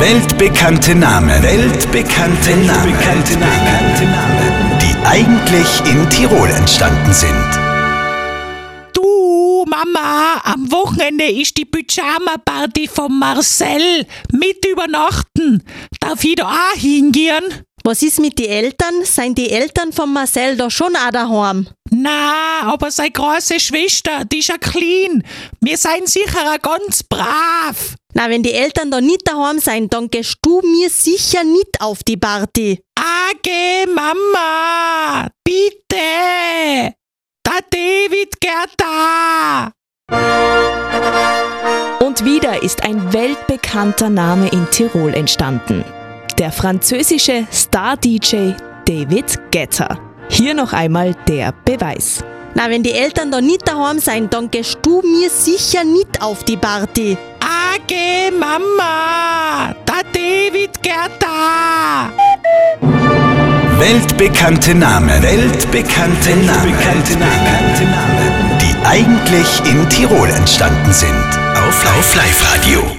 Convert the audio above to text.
Weltbekannte Namen. Weltbekannte Namen. Weltbekannte Namen. Die eigentlich in Tirol entstanden sind. Du, Mama, am Wochenende ist die Pyjama-Party von Marcel mit übernachten. Darf ich da auch hingehen? Was ist mit die Eltern? Seien die Eltern von Marcel da schon auch daheim? Na, aber seine große Schwester, die ist ja clean. Wir seien sicher auch ganz brav. Na, wenn die Eltern da nicht daheim sein, dann gehst du mir sicher nicht auf die Party. Age, Mama, bitte. Der David geht da. Und wieder ist ein weltbekannter Name in Tirol entstanden. Der französische Star-DJ David Guetta. Hier noch einmal der Beweis. Na, wenn die Eltern da nicht daheim sein, dann gehst du mir sicher nicht auf die Party. Age, Mama, der David geht da. Weltbekannte Namen. Weltbekannte Namen. Weltbekannte Namen. Die eigentlich in Tirol entstanden sind. Auf Live-Radio.